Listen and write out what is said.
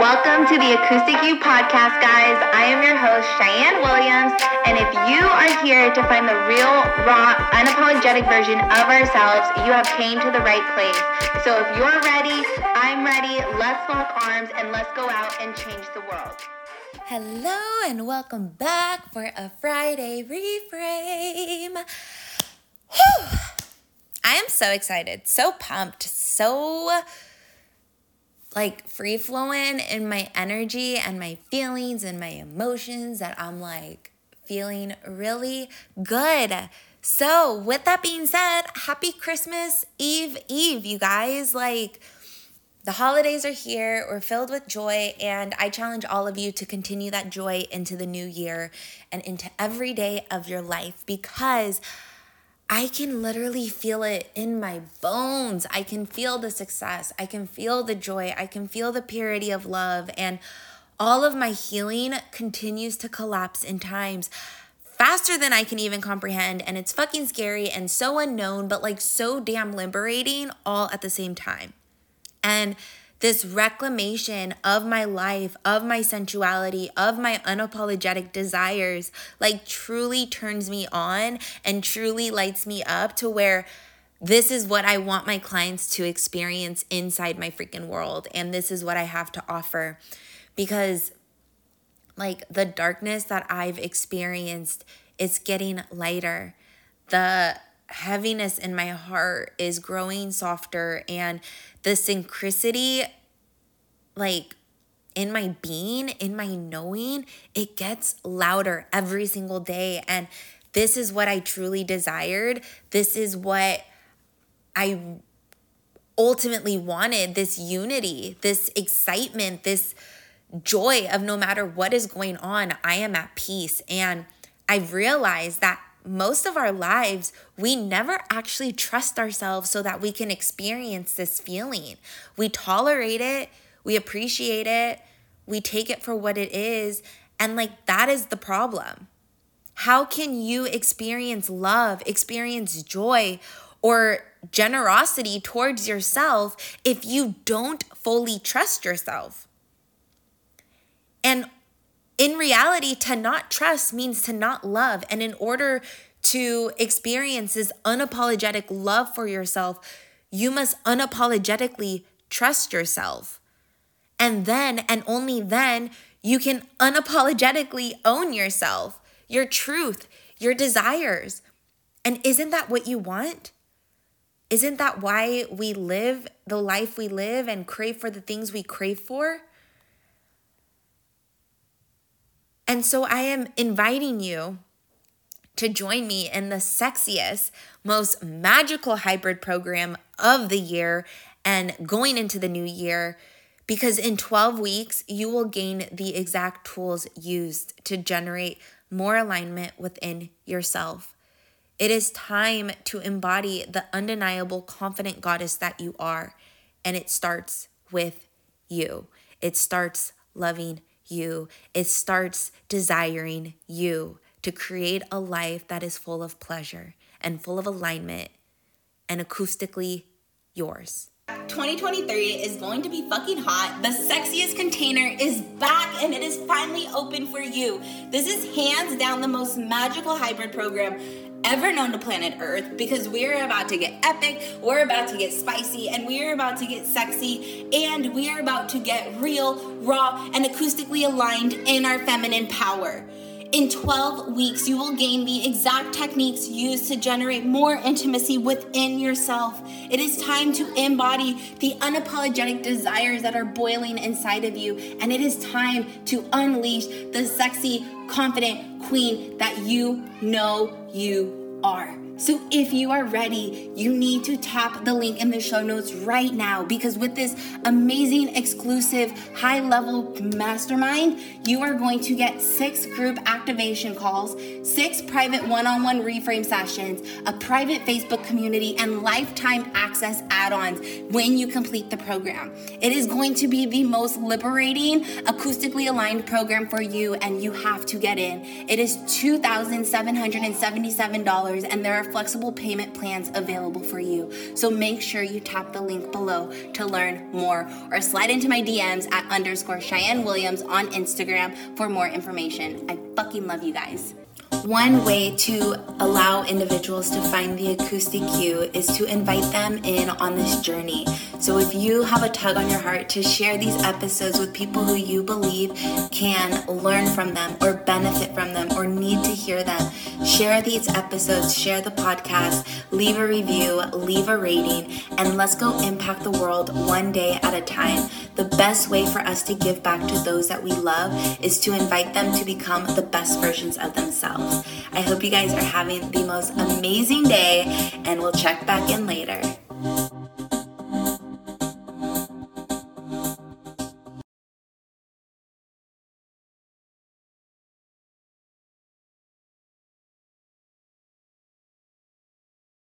Welcome to the Acoustic You podcast, guys. I am your host, Cheyenne Williams, and if you are here to find the real, raw, unapologetic version of ourselves, you have came to the right place. So if you're ready, I'm ready. Let's lock arms and let's go out and change the world. Hello and welcome back for a Friday reframe. Whew. I am so excited, so pumped, so like free flowing in my energy and my feelings and my emotions that I'm like feeling really good. So, with that being said, happy Christmas Eve Eve, you guys. Like, the holidays are here, we're filled with joy, and I challenge all of you to continue that joy into the new year and into every day of your life because I can literally feel it in my bones. I can feel the success. I can feel the joy. I can feel the purity of love. And all of my healing continues to collapse in times faster than I can even comprehend. And it's fucking scary and so unknown, but like so damn liberating all at the same time. And this reclamation of my life, of my sensuality, of my unapologetic desires, like truly turns me on and truly lights me up to where this is what I want my clients to experience inside my freaking world. And this is what I have to offer because, like, the darkness that I've experienced is getting lighter. The heaviness in my heart is growing softer and the synchronicity like in my being, in my knowing, it gets louder every single day and this is what I truly desired. This is what I ultimately wanted this unity, this excitement, this joy of no matter what is going on, I am at peace. And I've realized that most of our lives, we never actually trust ourselves so that we can experience this feeling. We tolerate it, we appreciate it, we take it for what it is, and like that is the problem. How can you experience love, experience joy, or generosity towards yourself if you don't fully trust yourself? And in reality, to not trust means to not love. And in order to experience this unapologetic love for yourself, you must unapologetically trust yourself. And then, and only then, you can unapologetically own yourself, your truth, your desires. And isn't that what you want? Isn't that why we live the life we live and crave for the things we crave for? And so I am inviting you to join me in the sexiest, most magical hybrid program of the year and going into the new year. Because in 12 weeks, you will gain the exact tools used to generate more alignment within yourself. It is time to embody the undeniable, confident goddess that you are. And it starts with you. It starts loving you, it starts desiring you to create a life that is full of pleasure and full of alignment and acoustically yours. 2023 is going to be fucking hot. The sexiest container is back and it is finally open for you. This is hands down the most magical hybrid program ever known to planet Earth because we're about to get epic, we're about to get spicy, and we're about to get sexy, and we're about to get real, raw, and acoustically aligned in our feminine power. In 12 weeks, you will gain the exact techniques used to generate more intimacy within yourself. It is time to embody the unapologetic desires that are boiling inside of you, and it is time to unleash the sexy, confident queen that you know you are. So if you are ready, you need to tap the link in the show notes right now because with this amazing exclusive high level mastermind, you are going to get six group activation calls, six private one on one reframe sessions, a private Facebook community, and lifetime access add ons when you complete the program. It is going to be the most liberating, acoustically aligned program for you, and you have to get in. It is $2,777, and there are flexible payment plans available for you. So make sure you tap the link below to learn more or slide into my DMs at underscore Cheyenne Williams on Instagram for more information. I fucking love you guys. One way to allow individuals to find the Acoustic You is to invite them in on this journey. So if you have a tug on your heart to share these episodes with people who you believe can learn from them or benefit from them or need to hear them, share these episodes, share the podcast, leave a review, leave a rating, and let's go impact the world one day at a time. The best way for us to give back to those that we love is to invite them to become the best versions of themselves. I hope you guys are having the most amazing day, and we'll check back in later.